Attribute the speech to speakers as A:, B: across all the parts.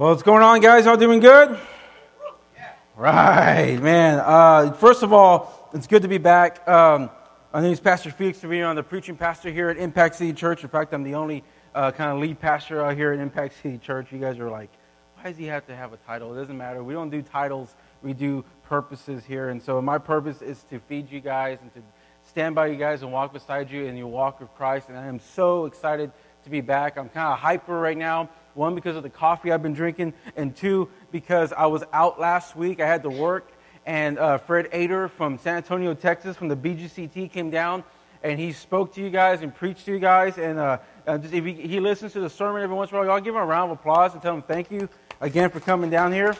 A: Well, what's going on, guys? All doing good? Right, man. Uh, first of all, it's good to be back. Um, my name is Pastor Felix Trevino. I'm the preaching pastor here at Impact City Church. In fact, I'm the only uh, kind of lead pastor out here at Impact City Church. You guys are like, why does he have to have a title? It doesn't matter. We don't do titles, we do purposes here. And so, my purpose is to feed you guys and to stand by you guys and walk beside you in your walk with Christ. And I am so excited to be back. I'm kind of hyper right now. One, because of the coffee I've been drinking, and two, because I was out last week. I had to work, and uh, Fred Ader from San Antonio, Texas, from the BGCT came down, and he spoke to you guys and preached to you guys. And uh, uh, just, if he, he, listens to the sermon every once in a while, I'll give him a round of applause and tell him thank you again for coming down here.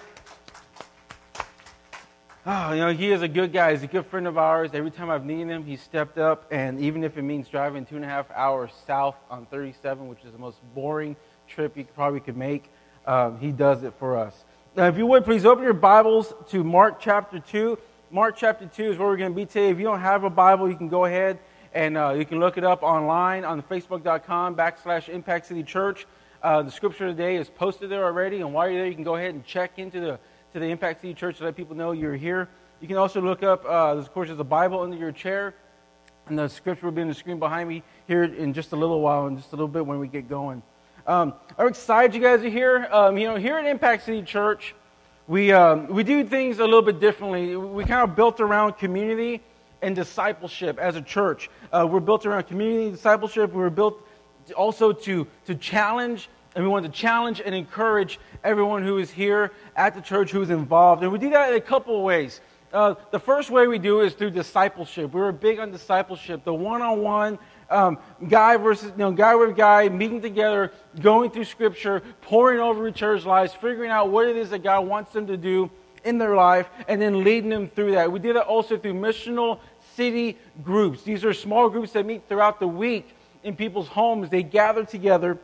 A: Oh, you know, he is a good guy. He's a good friend of ours. Every time I've needed him, he's stepped up. And even if it means driving two and a half hours south on 37, which is the most boring trip you probably could make. Um, he does it for us. Now, if you would, please open your Bibles to Mark chapter 2. Mark chapter 2 is where we're going to be today. If you don't have a Bible, you can go ahead and uh, you can look it up online on facebook.com backslash Impact City Church. Uh, the scripture today is posted there already, and while you're there, you can go ahead and check into the, to the Impact City Church to let people know you're here. You can also look up, uh, of course, there's a Bible under your chair, and the scripture will be on the screen behind me here in just a little while, in just a little bit when we get going. Um, I'm excited you guys are here. Um, you know, here at Impact City Church, we, um, we do things a little bit differently. We kind of built around community and discipleship as a church. Uh, we're built around community discipleship. We were built also to, to challenge, and we want to challenge and encourage everyone who is here at the church who is involved. And we do that in a couple of ways. Uh, the first way we do is through discipleship. We are big on discipleship, the one on one um, guy versus, you know, guy with guy, meeting together, going through Scripture, pouring over each other's lives, figuring out what it is that God wants them to do in their life, and then leading them through that. We did that also through missional city groups. These are small groups that meet throughout the week in people's homes. They gather together.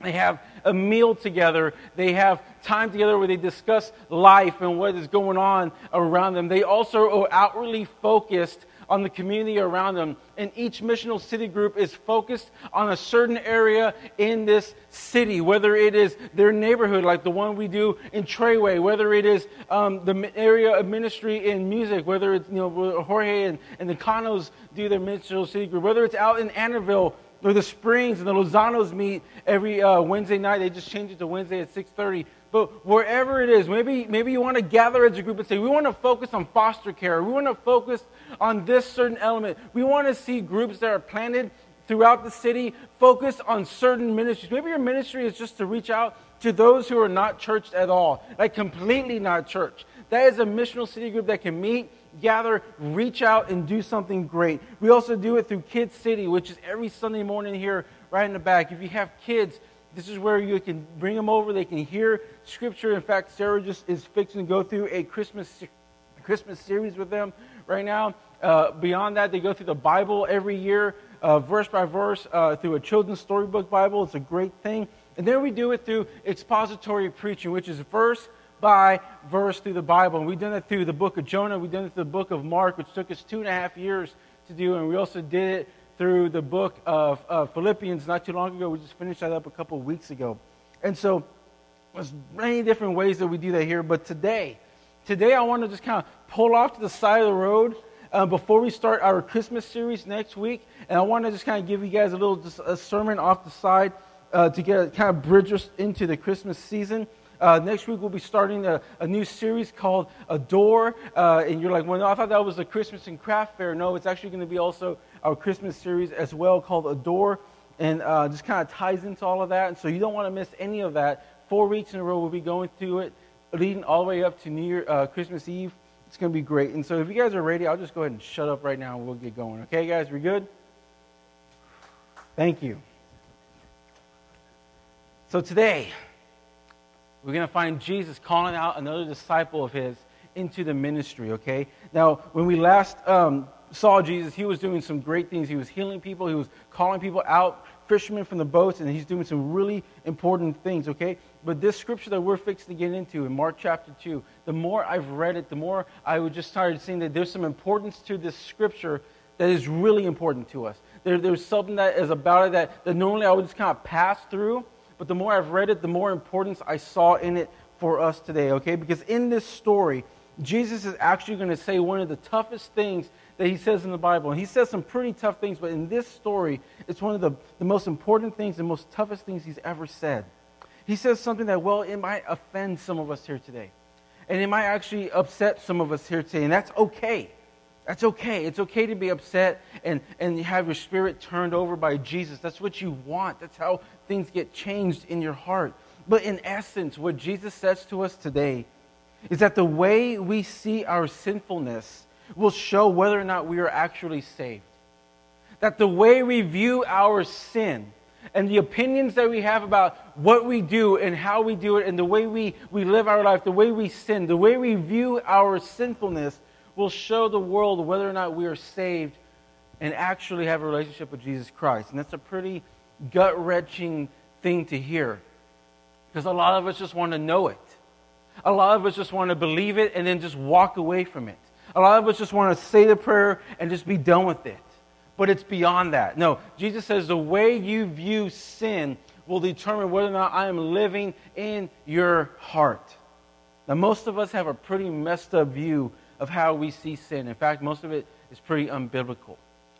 A: They have a meal together. They have time together where they discuss life and what is going on around them. They also are outwardly focused on the community around them. And each missional city group is focused on a certain area in this city, whether it is their neighborhood, like the one we do in Treyway, whether it is um, the area of ministry in music, whether it's, you know, Jorge and, and the Canos do their missional city group, whether it's out in Annaville or the Springs and the Lozanos meet every uh, Wednesday night. They just changed it to Wednesday at 6.30. But wherever it is, maybe, maybe you want to gather as a group and say, we want to focus on foster care. We want to focus on this certain element. We want to see groups that are planted throughout the city focus on certain ministries. Maybe your ministry is just to reach out to those who are not churched at all, like completely not church. That is a missional city group that can meet, gather, reach out, and do something great. We also do it through Kids City, which is every Sunday morning here, right in the back. If you have kids, this is where you can bring them over. They can hear Scripture. In fact, Sarah just is fixing to go through a Christmas Christmas series with them right now. Uh, beyond that, they go through the Bible every year, uh, verse by verse, uh, through a children's storybook Bible. It's a great thing. And then we do it through expository preaching, which is verse by verse through the Bible. And we've done it through the book of Jonah. We've done it through the book of Mark, which took us two and a half years to do. And we also did it through the book of, of Philippians not too long ago. We just finished that up a couple weeks ago. And so there's many different ways that we do that here. But today, today I want to just kind of pull off to the side of the road uh, before we start our Christmas series next week. And I want to just kind of give you guys a little just a sermon off the side uh, to get kind of bridge us into the Christmas season. Uh, next week, we'll be starting a, a new series called Adore. Uh, and you're like, well, no, I thought that was a Christmas and craft fair. No, it's actually going to be also our Christmas series as well called Adore. And uh, just kind of ties into all of that. And so you don't want to miss any of that. Four weeks in a row, we'll be going through it, leading all the way up to New Year, uh, Christmas Eve. It's going to be great. And so if you guys are ready, I'll just go ahead and shut up right now and we'll get going. Okay, guys? We good? Thank you. So today, we're going to find Jesus calling out another disciple of his into the ministry, okay? Now, when we last um, saw Jesus, he was doing some great things. He was healing people, he was calling people out, fishermen from the boats, and he's doing some really important things, okay? But this scripture that we're fixing to get into in Mark chapter 2, the more I've read it, the more I would just started seeing that there's some importance to this scripture that is really important to us. There, there's something that is about it that, that normally I would just kind of pass through but the more I've read it, the more importance I saw in it for us today, okay? Because in this story, Jesus is actually going to say one of the toughest things that he says in the Bible. And he says some pretty tough things, but in this story, it's one of the, the most important things, the most toughest things he's ever said. He says something that, well, it might offend some of us here today. And it might actually upset some of us here today. And that's okay. That's okay. It's okay to be upset and, and have your spirit turned over by Jesus. That's what you want. That's how things get changed in your heart. But in essence, what Jesus says to us today is that the way we see our sinfulness will show whether or not we are actually saved. That the way we view our sin and the opinions that we have about what we do and how we do it and the way we, we live our life, the way we sin, the way we view our sinfulness will show the world whether or not we are saved and actually have a relationship with Jesus Christ. And that's a pretty gut wrenching thing to hear because a lot of us just want to know it. A lot of us just want to believe it and then just walk away from it. A lot of us just want to say the prayer and just be done with it. But it's beyond that. No, Jesus says the way you view sin will determine whether or not I am living in your heart. Now, most of us have a pretty messed up view of how we see sin. In fact, most of it is pretty unbiblical.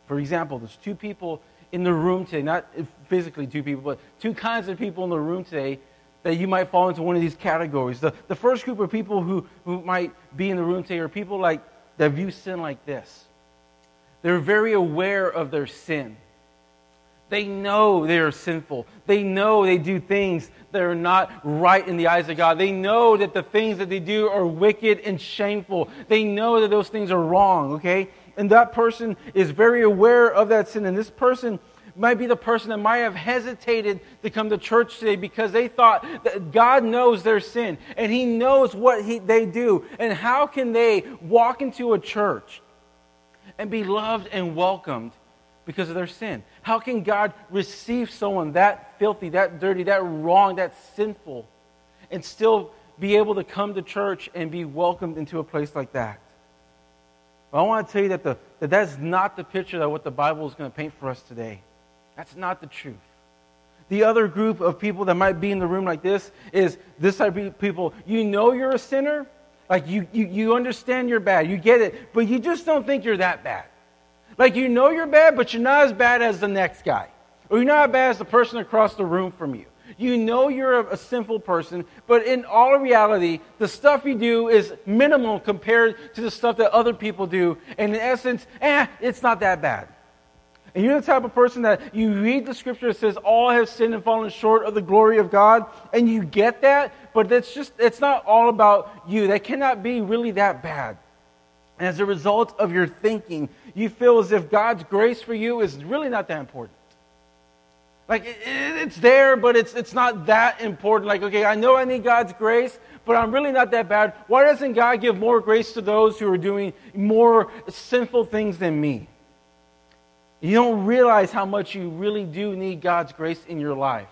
A: For example, there's two people in the room today, not physically two people, but two kinds of people in the room today that you might fall into one of these categories. The, the first group of people who, who might be in the room today are people like that view sin like this. They're very aware of their sin. They know they are sinful. They know they do things that are not right in the eyes of God. They know that the things that they do are wicked and shameful. They know that those things are wrong, okay? And that person is very aware of that sin. And this person might be the person that might have hesitated to come to church today because they thought that God knows their sin and He knows what he, they do. And how can they walk into a church and be loved and welcomed because of their sin? How can God receive someone that filthy, that dirty, that wrong, that sinful, and still be able to come to church and be welcomed into a place like that? Well, I want to tell you that, the, that that's not the picture that what the Bible is going to paint for us today. That's not the truth. The other group of people that might be in the room like this is this type of people. You know you're a sinner. Like you, you, you understand you're bad. You get it. But you just don't think you're that bad. Like you know you're bad, but you're not as bad as the next guy. Or you're not as bad as the person across the room from you. You know you're a, a sinful person, but in all reality, the stuff you do is minimal compared to the stuff that other people do. And in essence, eh, it's not that bad. And you're the type of person that you read the scripture that says all have sinned and fallen short of the glory of God, and you get that, but it's just it's not all about you. That cannot be really that bad. And as a result of your thinking, you feel as if God's grace for you is really not that important. Like it, it's there, but it's it's not that important. Like, okay, I know I need God's grace, but I'm really not that bad. Why doesn't God give more grace to those who are doing more sinful things than me? You don't realize how much you really do need God's grace in your life.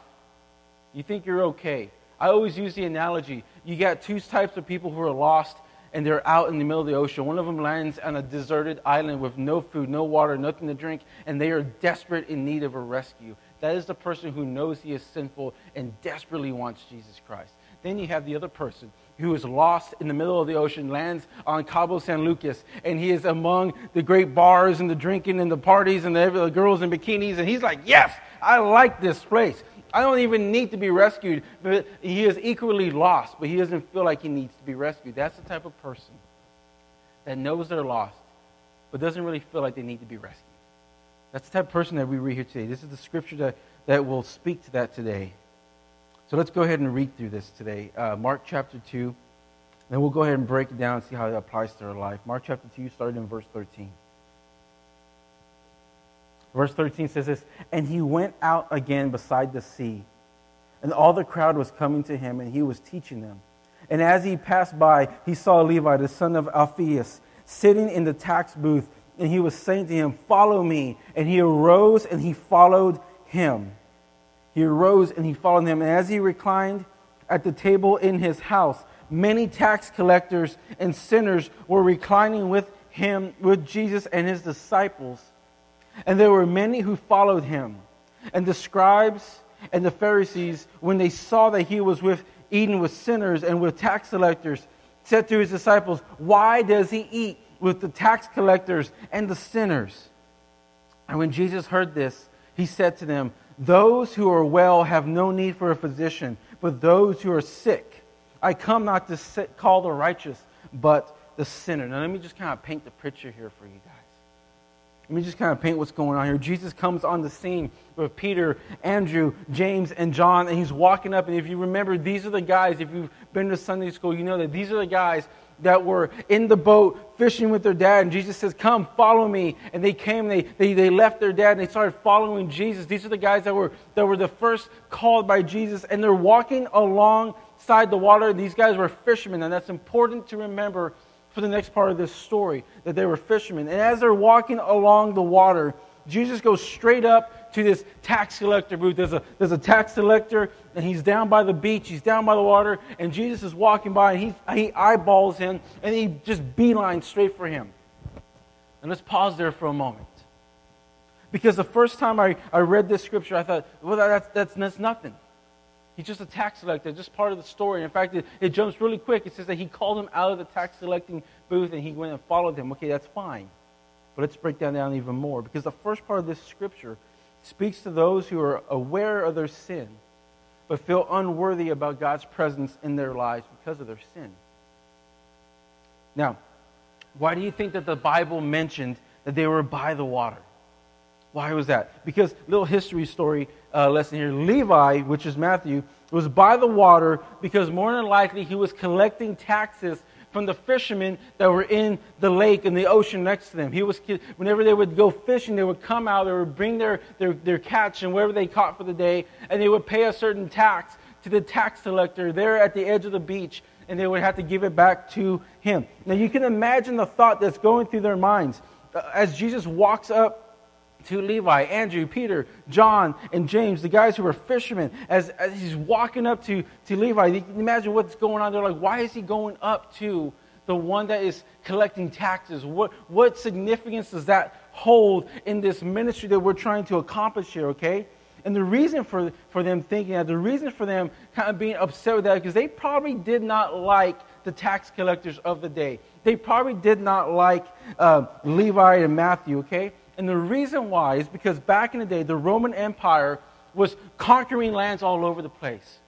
A: You think you're okay. I always use the analogy you got two types of people who are lost and they're out in the middle of the ocean. One of them lands on a deserted island with no food, no water, nothing to drink, and they are desperate in need of a rescue. That is the person who knows he is sinful and desperately wants Jesus Christ. Then you have the other person who is lost in the middle of the ocean, lands on Cabo San Lucas, and he is among the great bars and the drinking and the parties and the, the girls in bikinis, and he's like, Yes, I like this place. I don't even need to be rescued. But he is equally lost, but he doesn't feel like he needs to be rescued. That's the type of person that knows they're lost, but doesn't really feel like they need to be rescued. That's the type of person that we read here today. This is the scripture that, that will speak to that today. So let's go ahead and read through this today. Uh, Mark chapter 2. Then we'll go ahead and break it down and see how it applies to our life. Mark chapter 2, starting in verse 13. Verse 13 says this And he went out again beside the sea, and all the crowd was coming to him, and he was teaching them. And as he passed by, he saw Levi, the son of Alphaeus, sitting in the tax booth, and he was saying to him, Follow me. And he arose and he followed him he arose and he followed him. And as he reclined at the table in his house, many tax collectors and sinners were reclining with him, with Jesus and his disciples. And there were many who followed him. And the scribes and the Pharisees, when they saw that he was with eating with sinners and with tax collectors, said to his disciples, Why does he eat with the tax collectors and the sinners? And when Jesus heard this, he said to them, Those who are well have no need for a physician, but those who are sick. I come not to call the righteous, but the sinner. Now, let me just kind of paint the picture here for you guys. Let me just kind of paint what's going on here. Jesus comes on the scene with Peter, Andrew, James, and John, and he's walking up. And if you remember, these are the guys, if you've been to Sunday school, you know that these are the guys that were in the boat fishing with their dad. And Jesus says, Come, follow me. And they came, they, they, they left their dad, and they started following Jesus. These are the guys that were, that were the first called by Jesus, and they're walking alongside the water. These guys were fishermen, and that's important to remember for the next part of this story that they were fishermen. And as they're walking along the water, Jesus goes straight up to this tax collector booth. There's a, there's a tax collector, and he's down by the beach. He's down by the water, and Jesus is walking by, and he, he eyeballs him, and he just beelines straight for him. And let's pause there for a moment. Because the first time I, I read this scripture, I thought, well, that's, that's, that's nothing. He's just a tax collector, just part of the story. In fact, it, it jumps really quick. It says that he called him out of the tax collecting booth and he went and followed him. Okay, that's fine. But let's break that down even more because the first part of this scripture speaks to those who are aware of their sin but feel unworthy about God's presence in their lives because of their sin. Now, why do you think that the Bible mentioned that they were by the water? Why was that? Because, little history story uh, lesson here Levi, which is Matthew, was by the water because more than likely he was collecting taxes from the fishermen that were in the lake and the ocean next to them. He was, whenever they would go fishing, they would come out, they would bring their, their, their catch and whatever they caught for the day, and they would pay a certain tax to the tax collector there at the edge of the beach, and they would have to give it back to him. Now you can imagine the thought that's going through their minds. Uh, as Jesus walks up to Levi, Andrew, Peter, John, and James, the guys who were fishermen, as, as he's walking up to, to Levi, you can imagine what's going on. They're like, why is he going up to the one that is collecting taxes? What, what significance does that hold in this ministry that we're trying to accomplish here, okay? And the reason for, for them thinking that, the reason for them kind of being upset with that, because they probably did not like the tax collectors of the day. They probably did not like uh, Levi and Matthew, okay? And the reason why is because back in the day, the Roman Empire was conquering lands all over the place.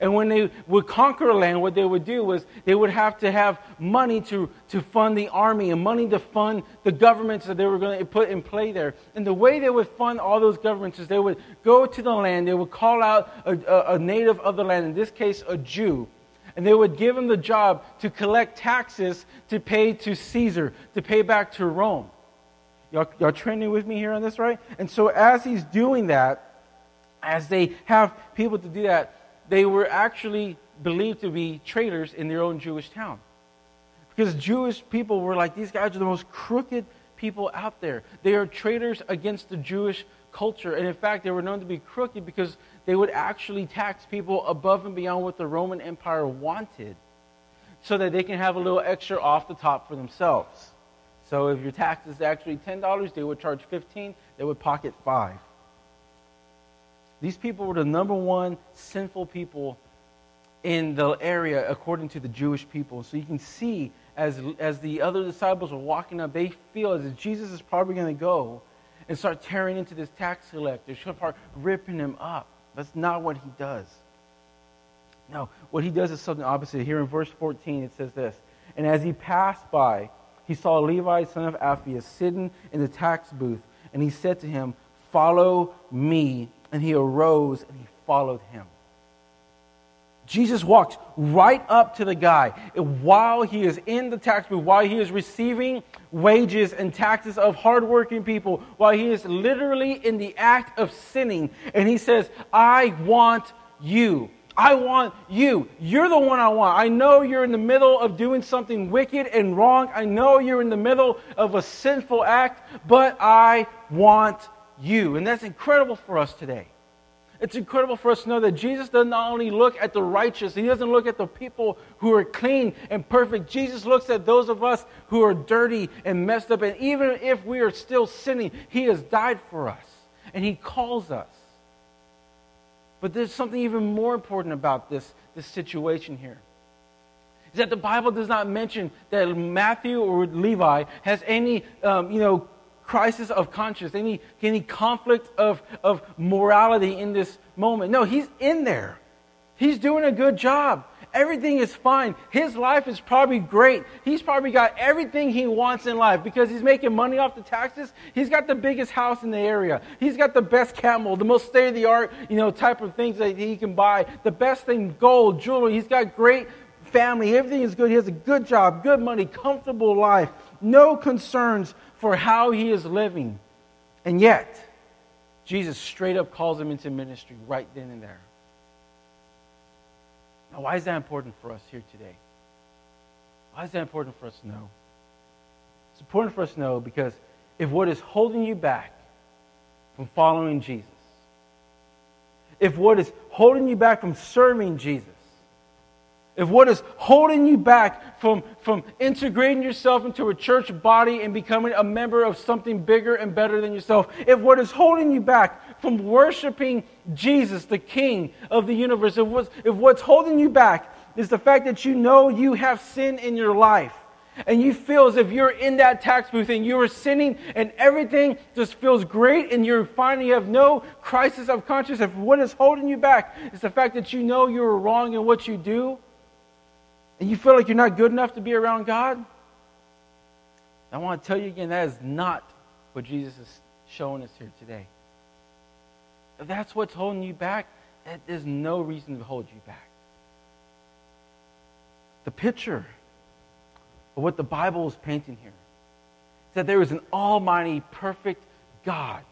A: And when they would conquer a land, what they would do was they would have to have money to, to fund the army and money to fund the governments that they were going to put in play there. And the way they would fund all those governments is they would go to the land, they would call out a, a, a native of the land, in this case, a Jew, and they would give him the job to collect taxes to pay to Caesar, to pay back to Rome. Y'all, y'all trending with me here on this, right? And so as he's doing that, as they have people to do that, they were actually believed to be traitors in their own Jewish town. Because Jewish people were like, these guys are the most crooked people out there. They are traitors against the Jewish culture. And in fact, they were known to be crooked because they would actually tax people above and beyond what the Roman Empire wanted so that they can have a little extra off the top for themselves. So if your tax is actually $10, they would charge 15, they would pocket 5. These people were the number one sinful people in the area according to the Jewish people. So you can see as, as the other disciples are walking up, they feel as if Jesus is probably going to go and start tearing into this tax collector, start ripping him up. That's not what he does. No, what he does is something opposite. Here in verse 14, it says this And as he passed by, he saw Levi, son of Alphaeus, sitting in the tax booth, and he said to him, Follow me. And he arose and he followed him. Jesus walks right up to the guy while he is in the tax booth, while he is receiving wages and taxes of hardworking people, while he is literally in the act of sinning. And he says, I want you. I want you. You're the one I want. I know you're in the middle of doing something wicked and wrong. I know you're in the middle of a sinful act, but I want you. And that's incredible for us today. It's incredible for us to know that Jesus does not only look at the righteous, He doesn't look at the people who are clean and perfect. Jesus looks at those of us who are dirty and messed up. And even if we are still sinning, He has died for us and He calls us. But there's something even more important about this, this situation here. Is that the Bible does not mention that Matthew or Levi has any, um, you know, crisis of conscience, any, any conflict of, of morality in this moment. No, he's in there. He's doing a good job. Everything is fine. His life is probably great. He's probably got everything he wants in life because he's making money off the taxes. He's got the biggest house in the area. He's got the best camel, the most state of the art, you know, type of things that he can buy. The best thing, gold, jewelry. He's got great family. Everything is good. He has a good job, good money, comfortable life. No concerns for how he is living. And yet, Jesus straight up calls him into ministry right then and there. Now, why is that important for us here today? Why is that important for us to know? It's important for us to know because if what is holding you back from following Jesus, if what is holding you back from serving Jesus, if what is holding you back from, from integrating yourself into a church body and becoming a member of something bigger and better than yourself, if what is holding you back from worshiping Jesus, the King of the universe, if what's, if what's holding you back is the fact that you know you have sin in your life, and you feel as if you're in that tax booth and you are sinning and everything just feels great and you're finding you have no crisis of conscience, if what is holding you back is the fact that you know you're wrong in what you do, and you feel like you're not good enough to be around God, I want to tell you again that is not what Jesus is showing us here today. If that's what's holding you back, there's no reason to hold you back. The picture of what the Bible is painting here is that there is an almighty, perfect God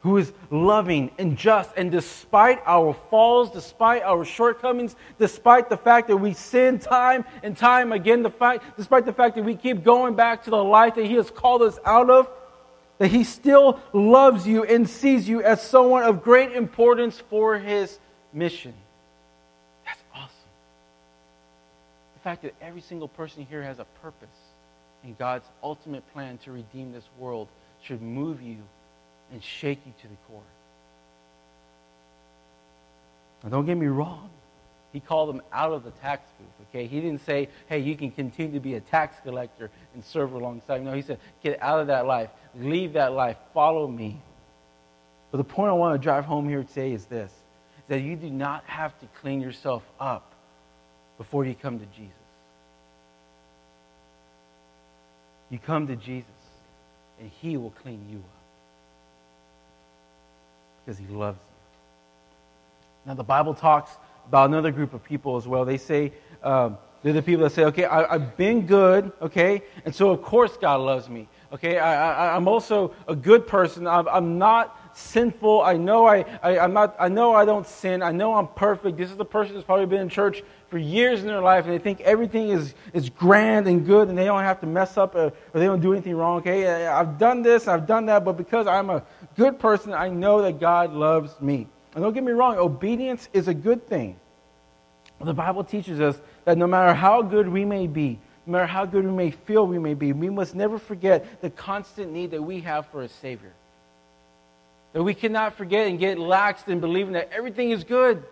A: who is loving and just. And despite our falls, despite our shortcomings, despite the fact that we sin time and time again, despite the fact that we keep going back to the life that He has called us out of, that He still loves you and sees you as someone of great importance for His mission. That's awesome. The fact that every single person here has a purpose in God's ultimate plan to redeem this world should move you and shake you to the core. Now, don't get me wrong. He called them out of the tax booth, okay? He didn't say, hey, you can continue to be a tax collector and serve alongside. No, he said, get out of that life. Leave that life. Follow me. But the point I want to drive home here today is this that you do not have to clean yourself up before you come to Jesus. You come to Jesus, and He will clean you up because he loves you. Now, the Bible talks about another group of people as well. They say, um, they're the people that say, okay, I, have been good, okay, and so of course God loves me. Okay, I, am also a good person. I'm, I'm not sinful. I know I, I, am not, I know I don't sin. I know I'm perfect. This is the person that's probably been in church for years in their life and they think everything is, is grand and good and they don't have to mess up or, or they don't do anything wrong. Okay, I've done this, I've done that, but because I'm a good person, I know that God loves me. And don't get me wrong, obedience is a good thing. The Bible teaches us that no matter how good we may be, no matter how good we may feel we may be, we must never forget the constant need that we have for a Savior. That we cannot forget and get laxed in believing that everything is good.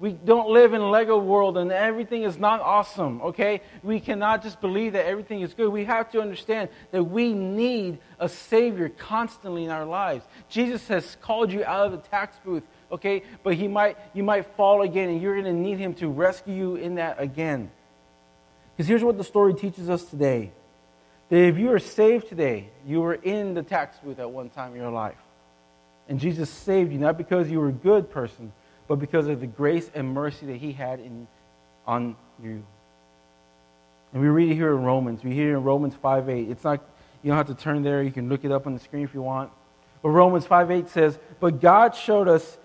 A: We don't live in a Lego world and everything is not awesome, okay? We cannot just believe that everything is good. We have to understand that we need a Savior constantly in our lives. Jesus has called you out of the tax booth, okay? But he might, you might fall again and you're going to need Him to rescue you in that again. Because here's what the story teaches us today that if you are saved today, you were in the tax booth at one time in your life. And Jesus saved you, not because you were a good person, but because of the grace and mercy that he had in, on you. And we read it here in Romans. We hear it in Romans 5 8. It's not, you don't have to turn there. You can look it up on the screen if you want. But Romans 5 8 says, But God showed us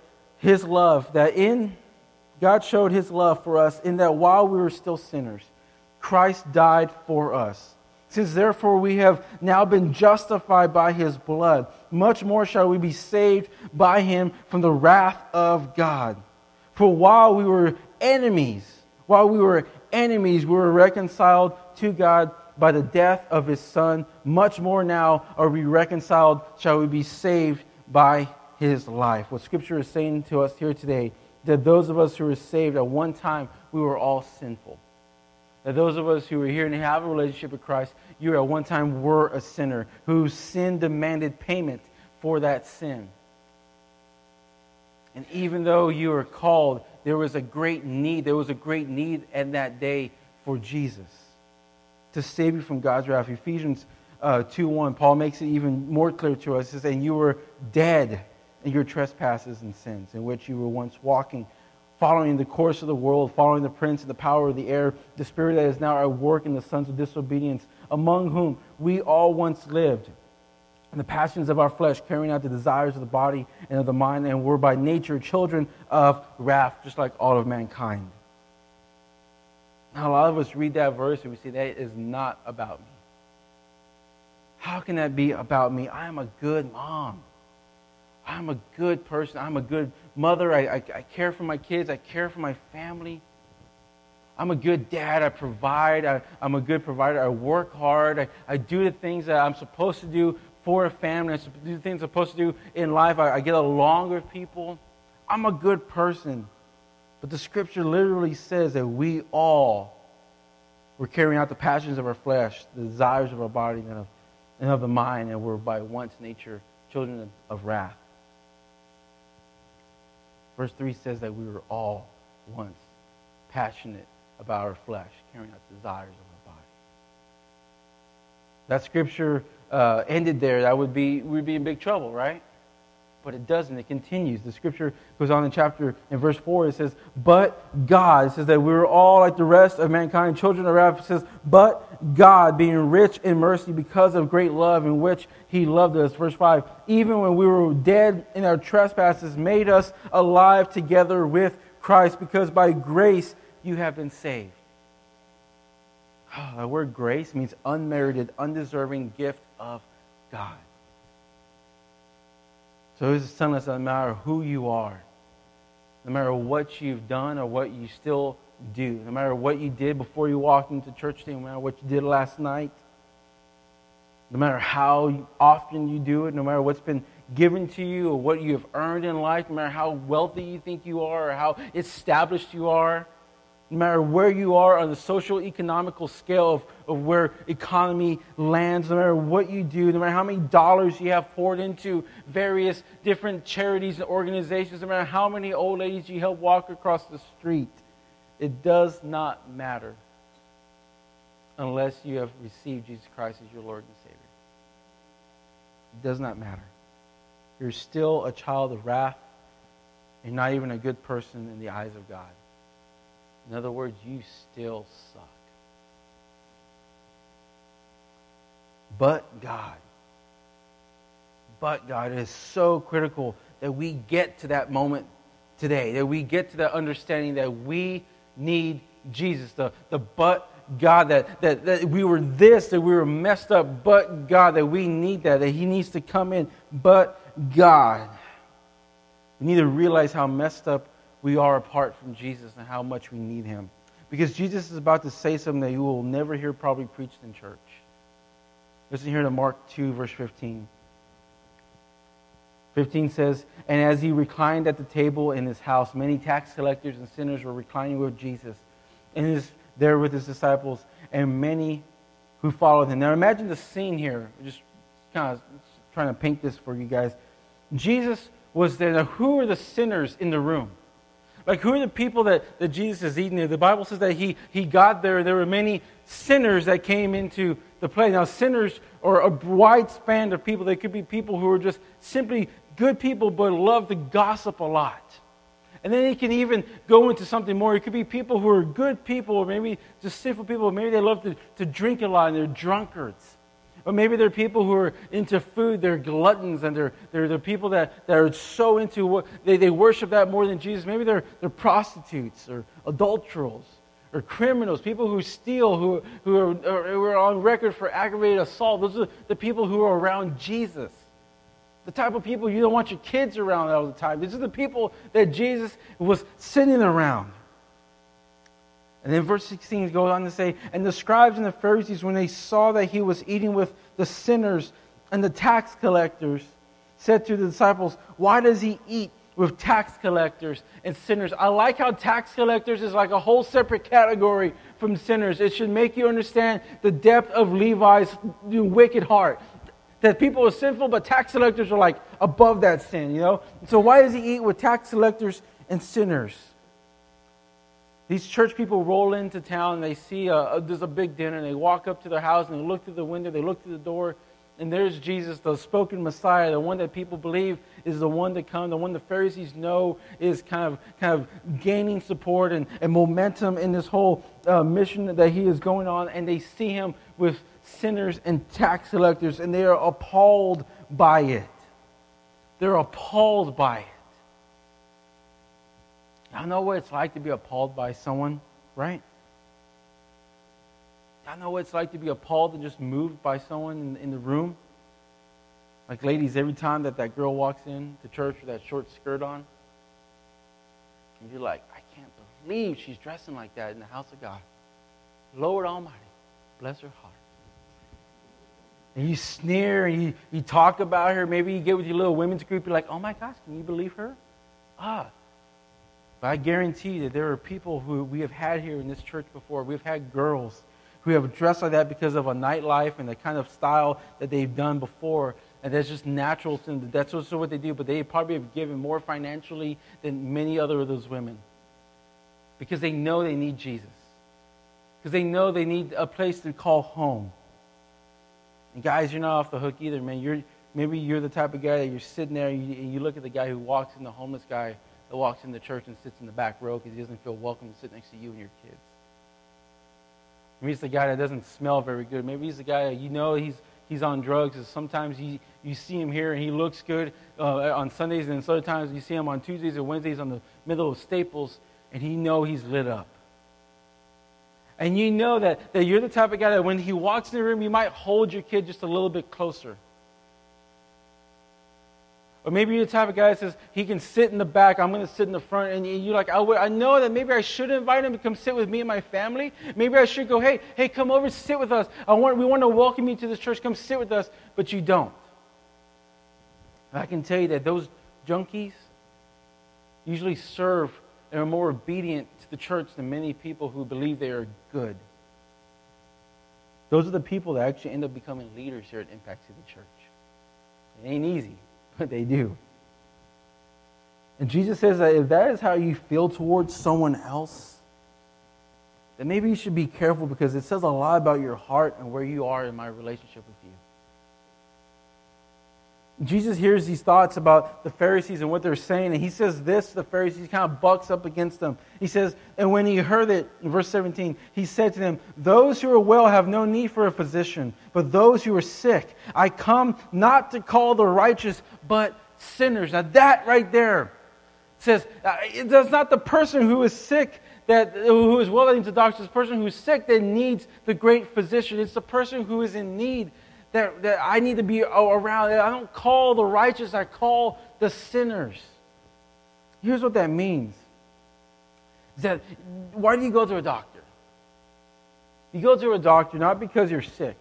A: his love, that in, God showed his love for us in that while we were still sinners, Christ died for us. Since therefore we have now been justified by his blood, much more shall we be saved by him from the wrath of God. For while we were enemies, while we were enemies, we were reconciled to God by the death of his son. Much more now are we reconciled, shall we be saved by his life. What Scripture is saying to us here today that those of us who were saved at one time, we were all sinful. That those of us who are here and have a relationship with Christ, you at one time were a sinner whose sin demanded payment for that sin. And even though you were called, there was a great need. There was a great need in that day for Jesus to save you from God's wrath. Ephesians uh, 2 1, Paul makes it even more clear to us. He says, And you were dead your trespasses and sins, in which you were once walking, following the course of the world, following the prince and the power of the air, the spirit that is now at work in the sons of disobedience, among whom we all once lived. In the passions of our flesh, carrying out the desires of the body and of the mind, and were by nature children of wrath, just like all of mankind. Now, a lot of us read that verse and we say, that is not about me. How can that be about me? I am a good mom. I'm a good person. I'm a good mother. I, I, I, care for my kids. I care for my family. I'm a good dad. I provide. I, am a good provider. I work hard. I, I do the things that I'm supposed to do for a family. I do the things I'm supposed to do in life. I, I get along with people. I'm a good person. But the scripture literally says that we all were carrying out the passions of our flesh, the desires of our body, and of, and of the mind, and were by once nature children of wrath. Verse 3 says that we were all once passionate about our flesh, carrying out desires of our body. That scripture uh, ended there, that would be we'd be in big trouble, right? But it doesn't. It continues. The scripture goes on in chapter, in verse 4, it says, But God, it says that we were all like the rest of mankind, children of wrath. It says, But God, being rich in mercy because of great love in which he loved us. Verse 5, even when we were dead in our trespasses, made us alive together with Christ, because by grace you have been saved. Ah, oh, the word grace means unmerited, undeserving gift of God. So is telling us that no matter who you are, no matter what you've done or what you still do, no matter what you did before you walked into church today, no matter what you did last night, no matter how often you do it, no matter what's been given to you or what you have earned in life, no matter how wealthy you think you are or how established you are, no matter where you are on the social economical scale of, of where economy lands, no matter what you do, no matter how many dollars you have poured into various different charities and organizations, no matter how many old ladies you help walk across the street, it does not matter unless you have received Jesus Christ as your Lord and Savior. It does not matter. You're still a child of wrath. You're not even a good person in the eyes of God. In other words, you still suck. But God. But God is so critical that we get to that moment today, that we get to that understanding that we need Jesus. The, the but God, that, that, that we were this, that we were messed up, but God, that we need that, that He needs to come in, but God. We need to realize how messed up we are apart from Jesus and how much we need him. Because Jesus is about to say something that you will never hear probably preached in church. Listen here to Mark 2, verse 15. 15 says, And as he reclined at the table in his house, many tax collectors and sinners were reclining with Jesus, and his, there with his disciples, and many who followed him. Now imagine the scene here. Just kind of trying to paint this for you guys. Jesus was there. Now, who are the sinners in the room? Like, who are the people that, that Jesus is eating there? The Bible says that he, he got there. There were many sinners that came into the play. Now, sinners are a wide span of people. They could be people who are just simply good people but love to gossip a lot. And then he can even go into something more. It could be people who are good people, or maybe just sinful people. Maybe they love to, to drink a lot and they're drunkards. Or maybe they're people who are into food, they're gluttons, and they're, they're the people that, that are so into what they, they worship that more than Jesus. Maybe they're, they're prostitutes or adulterers or criminals, people who steal, who, who, are, who are on record for aggravated assault. Those are the people who are around Jesus. The type of people you don't want your kids around all the time. These are the people that Jesus was sitting around. And then verse 16 goes on to say, And the scribes and the Pharisees, when they saw that he was eating with the sinners and the tax collectors, said to the disciples, Why does he eat with tax collectors and sinners? I like how tax collectors is like a whole separate category from sinners. It should make you understand the depth of Levi's wicked heart. That people are sinful, but tax collectors are like above that sin, you know? So why does he eat with tax collectors and sinners? These church people roll into town and they see a, a, there's a big dinner and they walk up to their house and they look through the window, they look through the door, and there's Jesus, the spoken Messiah, the one that people believe is the one to come, the one the Pharisees know is kind of, kind of gaining support and, and momentum in this whole uh, mission that he is going on. And they see him with sinners and tax collectors, and they are appalled by it. They're appalled by it. I know what it's like to be appalled by someone, right? I know what it's like to be appalled and just moved by someone in, in the room. Like, ladies, every time that that girl walks in to church with that short skirt on, and you're like, I can't believe she's dressing like that in the house of God. Lord Almighty, bless her heart. And you sneer and you, you talk about her. Maybe you get with your little women's group. You're like, oh my gosh, can you believe her? Ah, but I guarantee that there are people who we have had here in this church before. We've had girls who have dressed like that because of a nightlife and the kind of style that they've done before. And that's just natural to them. That's also what they do. But they probably have given more financially than many other of those women because they know they need Jesus. Because they know they need a place to call home. And guys, you're not off the hook either, man. You're, maybe you're the type of guy that you're sitting there and you, and you look at the guy who walks in, the homeless guy that walks in the church and sits in the back row because he doesn't feel welcome to sit next to you and your kids. Maybe he's the guy that doesn't smell very good. Maybe he's the guy that you know he's, he's on drugs. And sometimes you, you see him here and he looks good uh, on Sundays, and other times you see him on Tuesdays or Wednesdays on the middle of Staples, and he know he's lit up. And you know that, that you're the type of guy that when he walks in the room, you might hold your kid just a little bit closer. Or maybe you're the type of guy that says he can sit in the back, I'm going to sit in the front, and you're like, I, I know that maybe I should invite him to come sit with me and my family. Maybe I should go, hey, hey, come over, sit with us. I want, we want to welcome you to this church. Come sit with us, but you don't. And I can tell you that those junkies usually serve and are more obedient to the church than many people who believe they are good. Those are the people that actually end up becoming leaders here at Impact City Church. It ain't easy but they do. And Jesus says that if that is how you feel towards someone else, then maybe you should be careful because it says a lot about your heart and where you are in my relationship with. Jesus hears these thoughts about the Pharisees and what they're saying, and he says this the Pharisees, kind of bucks up against them. He says, And when he heard it, in verse 17, he said to them, Those who are well have no need for a physician, but those who are sick. I come not to call the righteous, but sinners. Now, that right there says, uh, That's not the person who is sick that who is willing to doctor, it's the person who's sick that needs the great physician. It's the person who is in need that, that I need to be around. I don't call the righteous, I call the sinners. Here's what that means. Is that why do you go to a doctor? You go to a doctor not because you're sick,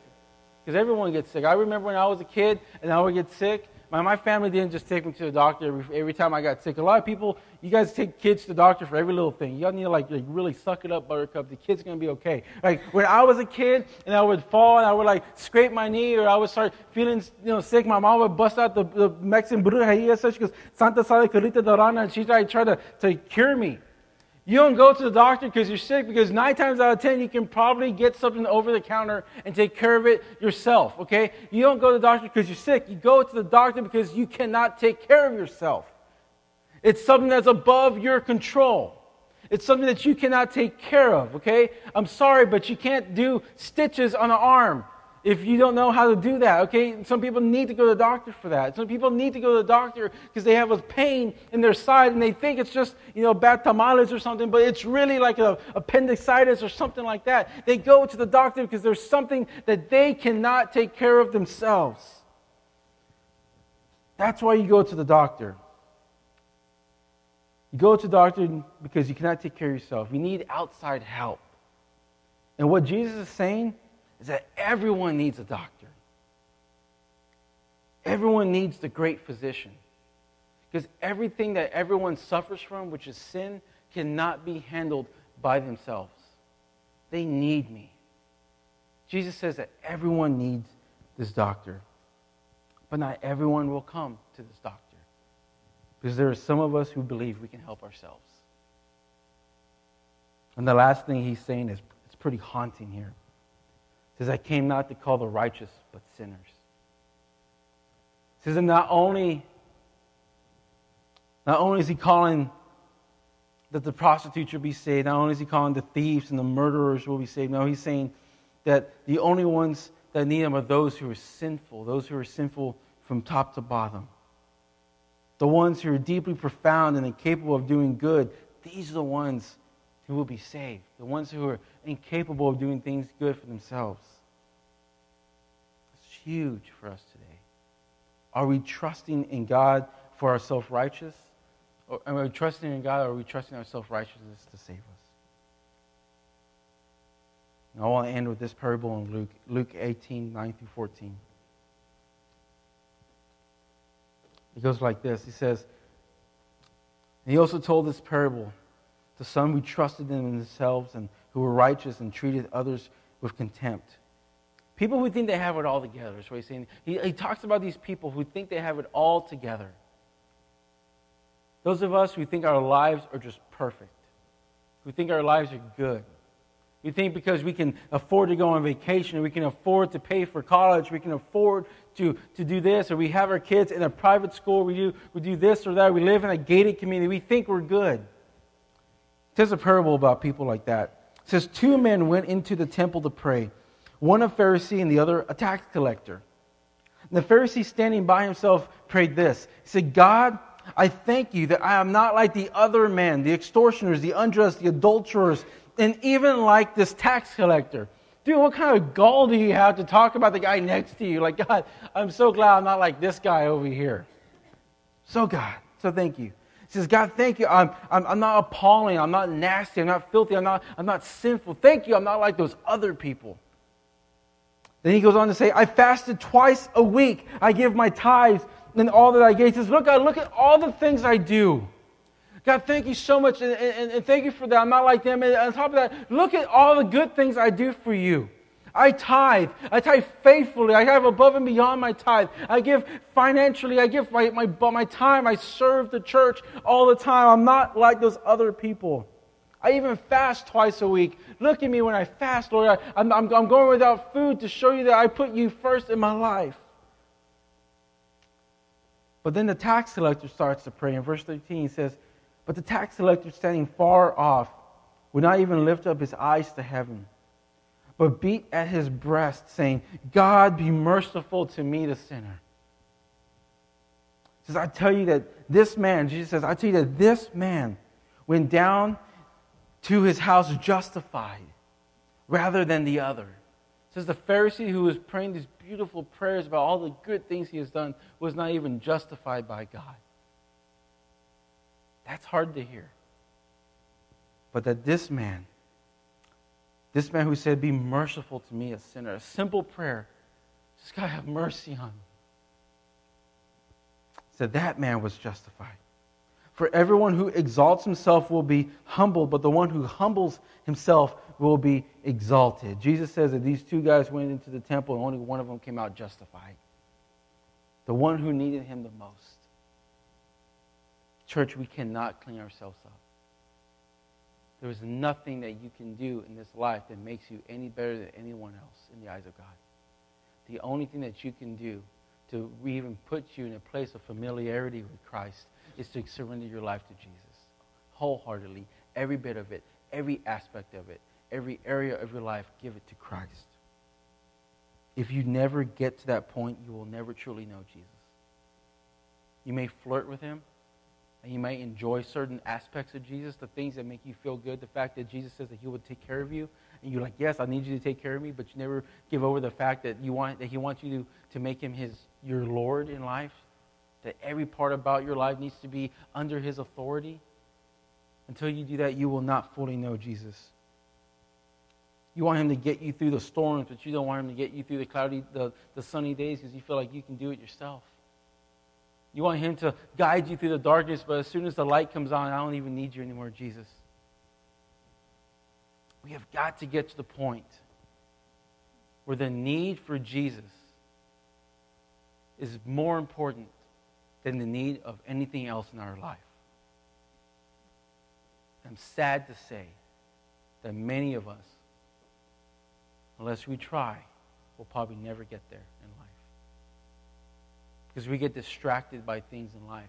A: because everyone gets sick. I remember when I was a kid and I would get sick, my, my family didn't just take me to the doctor every, every time I got sick. A lot of people, you guys take kids to the doctor for every little thing. Y'all need to like, like really suck it up, Buttercup. The kid's gonna be okay. Like when I was a kid and I would fall and I would like scrape my knee or I would start feeling you know sick, my mom would bust out the, the Mexican brujeria She goes Santa Sale Carita Dorana and she'd try, try to, to cure me. You don't go to the doctor because you're sick, because nine times out of ten, you can probably get something over the counter and take care of it yourself, okay? You don't go to the doctor because you're sick. You go to the doctor because you cannot take care of yourself. It's something that's above your control. It's something that you cannot take care of, okay? I'm sorry, but you can't do stitches on an arm if you don't know how to do that, okay? Some people need to go to the doctor for that. Some people need to go to the doctor because they have a pain in their side and they think it's just, you know, bad tamales or something, but it's really like a appendicitis or something like that. They go to the doctor because there's something that they cannot take care of themselves. That's why you go to the doctor. You go to the doctor because you cannot take care of yourself. You need outside help. And what Jesus is saying is that everyone needs a doctor. Everyone needs the great physician. Because everything that everyone suffers from, which is sin, cannot be handled by themselves. They need me. Jesus says that everyone needs this doctor. But not everyone will come to this doctor. Because there are some of us who believe we can help ourselves. And the last thing he's saying is it's pretty haunting here. Says, I came not to call the righteous, but sinners. He says, and not only, not only is he calling that the prostitutes will be saved, not only is he calling the thieves and the murderers will be saved, no, he's saying that the only ones that need him are those who are sinful, those who are sinful from top to bottom. The ones who are deeply profound and incapable of doing good, these are the ones who will be saved. The ones who are incapable of doing things good for themselves. It's huge for us today. Are we trusting in God for our self righteous? Are we trusting in God or are we trusting our self righteousness to save us? And I want to end with this parable in Luke, Luke 18, 9 through 14. It goes like this He says, and He also told this parable to some who trusted in themselves and who were righteous and treated others with contempt. People who think they have it all together is what he's saying. He, he talks about these people who think they have it all together. Those of us who think our lives are just perfect, who think our lives are good. We think because we can afford to go on vacation, we can afford to pay for college, we can afford to, to do this, or we have our kids in a private school, we do, we do this or that, we live in a gated community, we think we're good. There's a parable about people like that. It says, Two men went into the temple to pray, one a Pharisee and the other a tax collector. And the Pharisee, standing by himself, prayed this He said, God, I thank you that I am not like the other men, the extortioners, the unjust, the adulterers, and even like this tax collector. Dude, what kind of gall do you have to talk about the guy next to you? Like, God, I'm so glad I'm not like this guy over here. So, God, so thank you. He says, God, thank you. I'm, I'm, I'm not appalling. I'm not nasty. I'm not filthy. I'm not, I'm not sinful. Thank you. I'm not like those other people. Then he goes on to say, I fasted twice a week. I give my tithes and all that I gave. He says, Look, God, look at all the things I do. God, thank you so much, and, and, and, thank you for that. I'm not like them. And on top of that, look at all the good things I do for you. I tithe. I tithe faithfully. I have above and beyond my tithe. I give financially. I give my, my, my time. I serve the church all the time. I'm not like those other people. I even fast twice a week. Look at me when I fast, Lord. I, I'm, I'm, I'm going without food to show you that I put you first in my life. But then the tax collector starts to pray. In verse 13, he says, But the tax collector, standing far off, would not even lift up his eyes to heaven, but beat at his breast, saying, God, be merciful to me, the sinner. He says, I tell you that this man, Jesus says, I tell you that this man went down to his house justified rather than the other. Says the Pharisee who was praying these beautiful prayers about all the good things he has done was not even justified by God. That's hard to hear. But that this man, this man who said, Be merciful to me, a sinner, a simple prayer, just God have mercy on me. Said that man was justified. For everyone who exalts himself will be humbled, but the one who humbles himself will be exalted. Jesus says that these two guys went into the temple and only one of them came out justified. The one who needed him the most. Church, we cannot clean ourselves up. There is nothing that you can do in this life that makes you any better than anyone else in the eyes of God. The only thing that you can do to even put you in a place of familiarity with Christ is to surrender your life to Jesus wholeheartedly, every bit of it, every aspect of it, every area of your life, give it to Christ. If you never get to that point, you will never truly know Jesus. You may flirt with him, and you may enjoy certain aspects of Jesus, the things that make you feel good, the fact that Jesus says that he will take care of you, and you're like, yes, I need you to take care of me, but you never give over the fact that you want that he wants you to, to make him his your Lord in life, that every part about your life needs to be under his authority. Until you do that, you will not fully know Jesus. You want him to get you through the storms, but you don't want him to get you through the cloudy, the, the sunny days because you feel like you can do it yourself. You want Him to guide you through the darkness, but as soon as the light comes on, I don't even need you anymore, Jesus. We have got to get to the point where the need for Jesus is more important than the need of anything else in our life. I'm sad to say that many of us, unless we try, will probably never get there in life. Because we get distracted by things in life.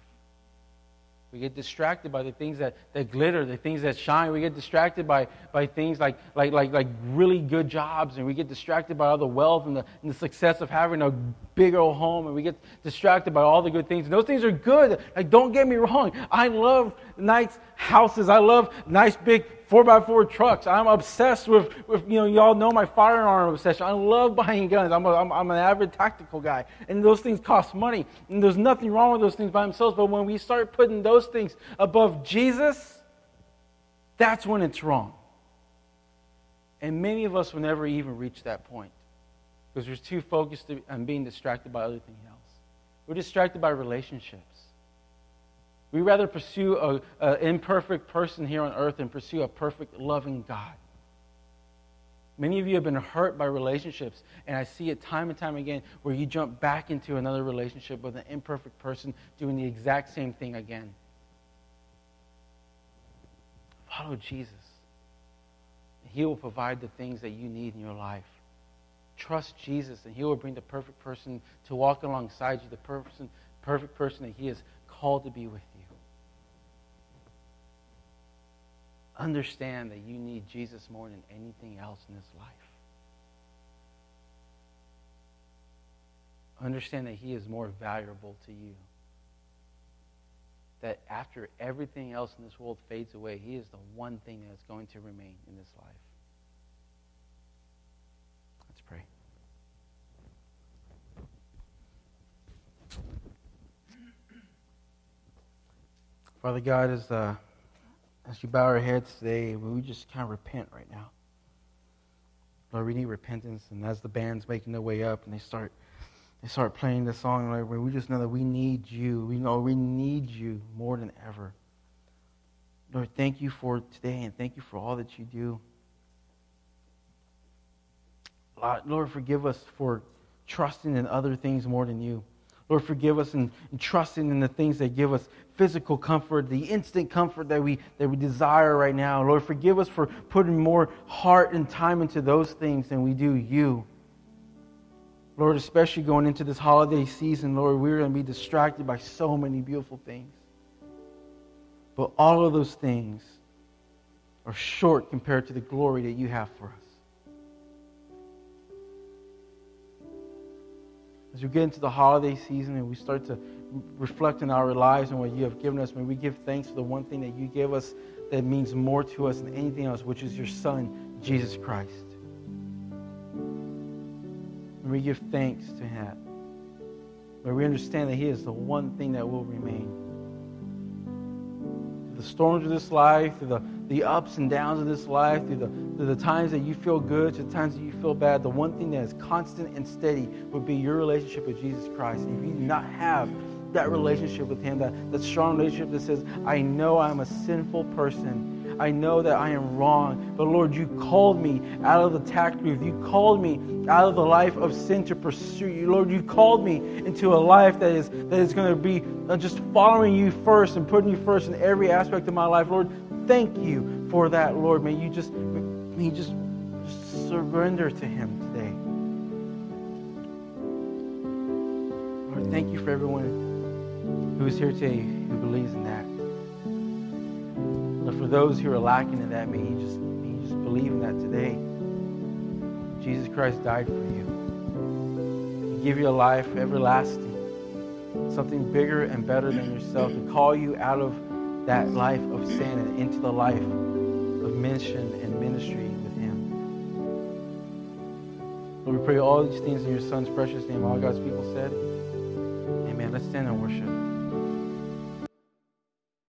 A: We get distracted by the things that, that glitter, the things that shine. We get distracted by, by things like, like, like, like really good jobs, and we get distracted by all the wealth and the, and the success of having a big old home, and we get distracted by all the good things. And those things are good. Like, don't get me wrong. I love nice houses. I love nice big four by four trucks. I'm obsessed with, with, you know, y'all know my firearm obsession. I love buying guns. I'm, a, I'm, I'm an avid tactical guy. And those things cost money. And there's nothing wrong with those things by themselves. But when we start putting those things above Jesus, that's when it's wrong. And many of us will never even reach that point because we're too focused on being distracted by other things else. We're distracted by relationships. We rather pursue an imperfect person here on earth than pursue a perfect, loving God. Many of you have been hurt by relationships, and I see it time and time again where you jump back into another relationship with an imperfect person doing the exact same thing again. Follow Jesus. He will provide the things that you need in your life. Trust Jesus, and He will bring the perfect person to walk alongside you, the person, perfect person that He has called to be with you. Understand that you need Jesus more than anything else in this life. Understand that He is more valuable to you. That after everything else in this world fades away, He is the one thing that is going to remain in this life. Let's pray. Father God, as uh, as you bow our heads today, we just kind of repent right now. Lord, we need repentance. And as the band's making their way up and they start, they start playing the song, Lord, we just know that we need you. We know we need you more than ever. Lord, thank you for today and thank you for all that you do. Lord, forgive us for trusting in other things more than you. Lord, forgive us and, and trusting in the things that give us physical comfort, the instant comfort that we, that we desire right now. Lord, forgive us for putting more heart and time into those things than we do you. Lord, especially going into this holiday season, Lord, we're going to be distracted by so many beautiful things. But all of those things are short compared to the glory that you have for us. as we get into the holiday season and we start to reflect on our lives and what you have given us, may we give thanks for the one thing that you give us that means more to us than anything else, which is your Son, Jesus Christ. May we give thanks to Him. May we understand that He is the one thing that will remain. Through the storms of this life, through the the ups and downs of this life, through the, through the times that you feel good, to the times that you feel bad, the one thing that is constant and steady would be your relationship with Jesus Christ. And if you do not have that relationship with Him, that, that strong relationship that says, I know I'm a sinful person. I know that I am wrong. But Lord, you called me out of the tax booth. You called me out of the life of sin to pursue you. Lord, you called me into a life that is, that is going to be uh, just following you first and putting you first in every aspect of my life. Lord, thank you for that, Lord. May you just, may you just surrender to Him today. Lord, thank you for everyone who is here today who believes in that. Lord, for those who are lacking in that, may you just, may you just believe in that today. Jesus Christ died for you. He give you a life everlasting, something bigger and better than yourself, to call you out of that life of sin and into the life of mission and ministry with Him. Lord, we pray all these things in your Son's precious name. All God's people said, Amen. Let's stand and worship.